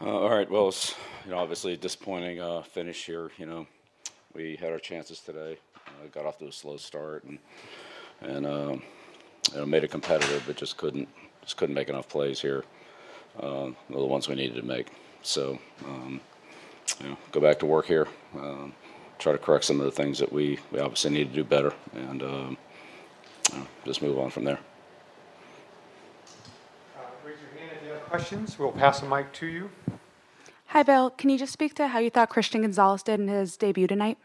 Uh, all right. Well, it's you know obviously a disappointing uh, finish here. You know, we had our chances today. Uh, got off to a slow start and and um, you know, made it competitive, but just couldn't just couldn't make enough plays here. Uh, the ones we needed to make. So um, you know, go back to work here. Um, try to correct some of the things that we, we obviously need to do better, and um, you know, just move on from there. Uh, Raise your hand if you have questions. We'll pass the mic to you. Hi, Bill. Can you just speak to how you thought Christian Gonzalez did in his debut tonight?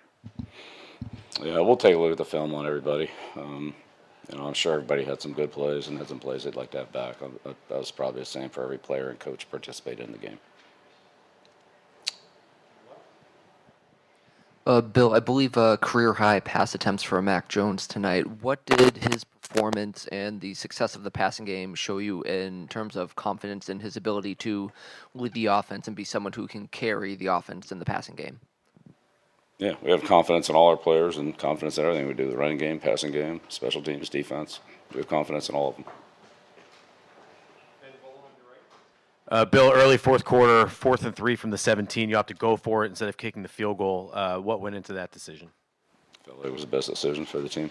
Yeah, we'll take a look at the film on everybody. Um, you know, I'm sure everybody had some good plays and had some plays they'd like to have back. Um, That that was probably the same for every player and coach participated in the game. Uh, Bill, I believe uh, career high pass attempts for Mac Jones tonight. What did his performance and the success of the passing game show you in terms of confidence in his ability to lead the offense and be someone who can carry the offense in the passing game? Yeah, we have confidence in all our players and confidence in everything we do the running game, passing game, special teams, defense. We have confidence in all of them. Uh, Bill, early fourth quarter, fourth and three from the 17. You have to go for it instead of kicking the field goal. Uh, what went into that decision? I felt like it was the best decision for the team.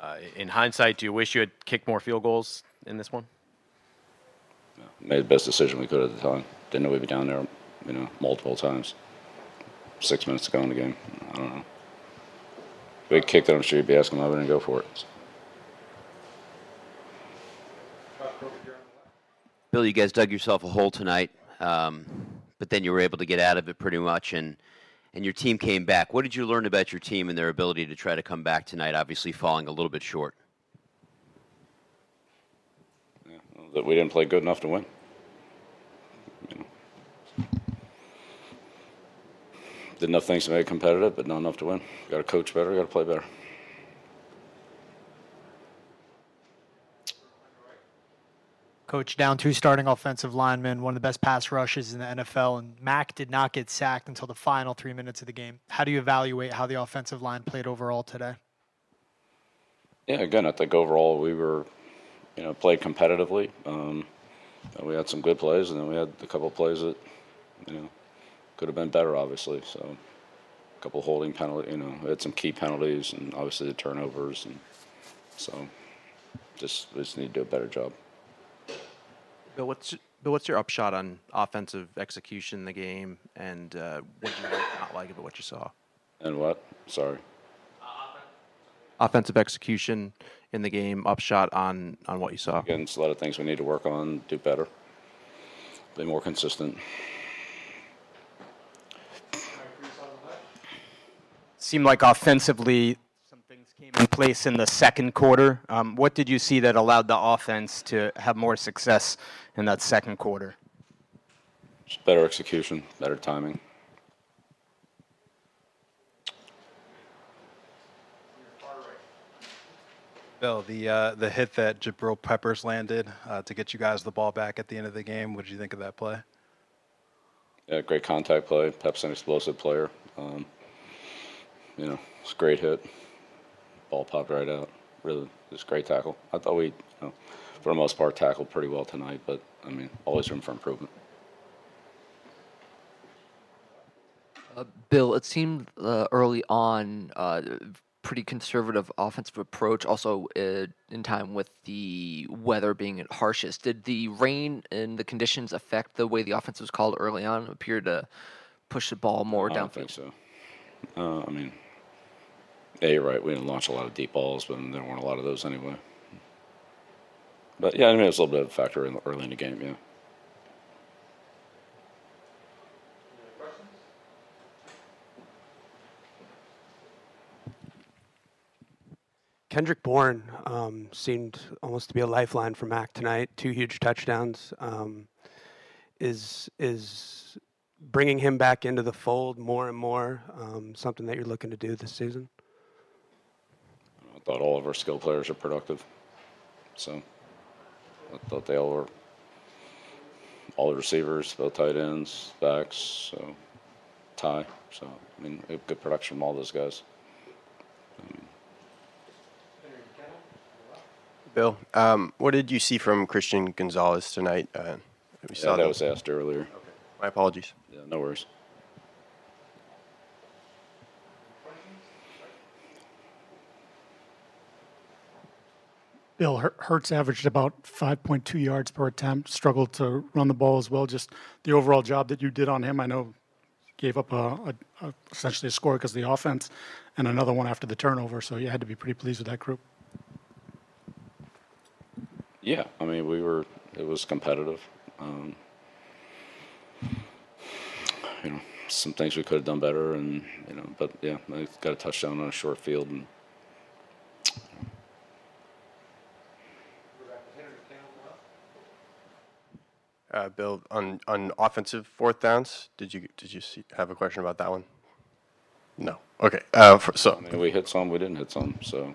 Uh, in hindsight, do you wish you had kicked more field goals in this one? Made the best decision we could at the time. Didn't know we'd be down there, you know, multiple times. Six minutes to go in the game. I don't know. If we kicked it, I'm sure you'd be asking why we didn't go for it. Bill, you guys dug yourself a hole tonight, um, but then you were able to get out of it pretty much, and and your team came back. What did you learn about your team and their ability to try to come back tonight? Obviously, falling a little bit short. That we didn't play good enough to win. You know. Did enough things to make it competitive, but not enough to win. Got to coach better. Got to play better. Coach, down two starting offensive linemen, one of the best pass rushes in the NFL, and Mac did not get sacked until the final three minutes of the game. How do you evaluate how the offensive line played overall today? Yeah, again, I think overall we were, you know, played competitively. Um, and we had some good plays, and then we had a couple plays that, you know, could have been better, obviously. So, a couple holding penalty, you know, we had some key penalties, and obviously the turnovers, and so just we just need to do a better job. Bill, what's Bill, what's your upshot on offensive execution in the game, and uh, what did you like, not like about what you saw? And what? Sorry. Offensive execution in the game, upshot on on what you saw. Again, it's a lot of things we need to work on, do better, be more consistent. seemed like offensively some things came in place in the second quarter. Um, what did you see that allowed the offense to have more success in that second quarter? Just better execution, better timing. Bill, the uh, the hit that Jabril Peppers landed uh, to get you guys the ball back at the end of the game. What did you think of that play? Yeah, great contact play. Pep's an explosive player. Um, you know, it's a great hit. Ball popped right out. Really, just great tackle. I thought we, you know, for the most part, tackled pretty well tonight. But I mean, always room for improvement. Uh, Bill, it seemed uh, early on uh, pretty conservative offensive approach. Also, uh, in time with the weather being at harshest, did the rain and the conditions affect the way the offense was called early on? It appeared to push the ball more downfield. I don't think so. Uh, I mean, you're right. We didn't launch a lot of deep balls, but there weren't a lot of those anyway. But yeah, I mean, it was a little bit of a factor in early in the game. Yeah. Kendrick Bourne um, seemed almost to be a lifeline for Mac tonight. Two huge touchdowns. Um, is is bringing him back into the fold more and more um, something that you're looking to do this season? Thought all of our skill players are productive. So I thought they all were, all the receivers, both tight ends, backs, so tie. So, I mean, good production from all those guys. Bill, um, what did you see from Christian Gonzalez tonight? Uh, we Yeah, saw that was asked earlier. My apologies. Yeah, no worries. Bill, Hurts averaged about 5.2 yards per attempt, struggled to run the ball as well. Just the overall job that you did on him, I know gave up a, a, a essentially a score because of the offense and another one after the turnover, so you had to be pretty pleased with that group. Yeah, I mean, we were, it was competitive. Um, you know, some things we could have done better and, you know, but yeah, I got a touchdown on a short field and Uh, Bill, on, on offensive fourth downs, did you, did you see, have a question about that one? No. Okay. Uh, for, so I mean, we hit some, we didn't hit some, so.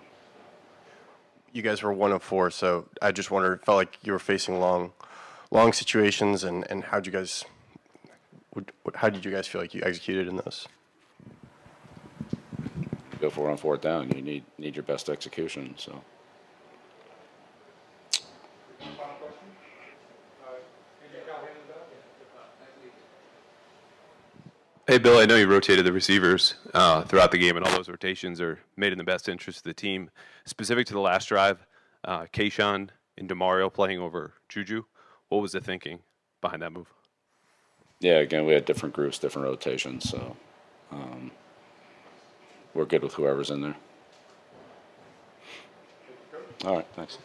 you guys were one of four, so I just wondered, it felt like you were facing long, long situations, and, and how'd you guys, would, how did you guys feel like you executed in those? Go for it on fourth down, you need, need your best execution, so. Hey, Bill, I know you rotated the receivers uh, throughout the game, and all those rotations are made in the best interest of the team. Specific to the last drive, uh, Kayshon and Demario playing over Juju, what was the thinking behind that move? Yeah, again, we had different groups, different rotations, so, um, we're good with whoever's in there. All right, thanks.